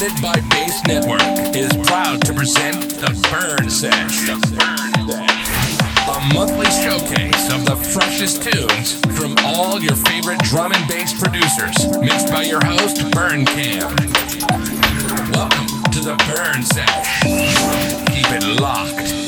United by Bass Network is proud to present the Burn Sesh. A monthly showcase of the freshest tunes from all your favorite drum and bass producers, mixed by your host, Burn Cam. Welcome to the Burn Sesh. Keep it locked.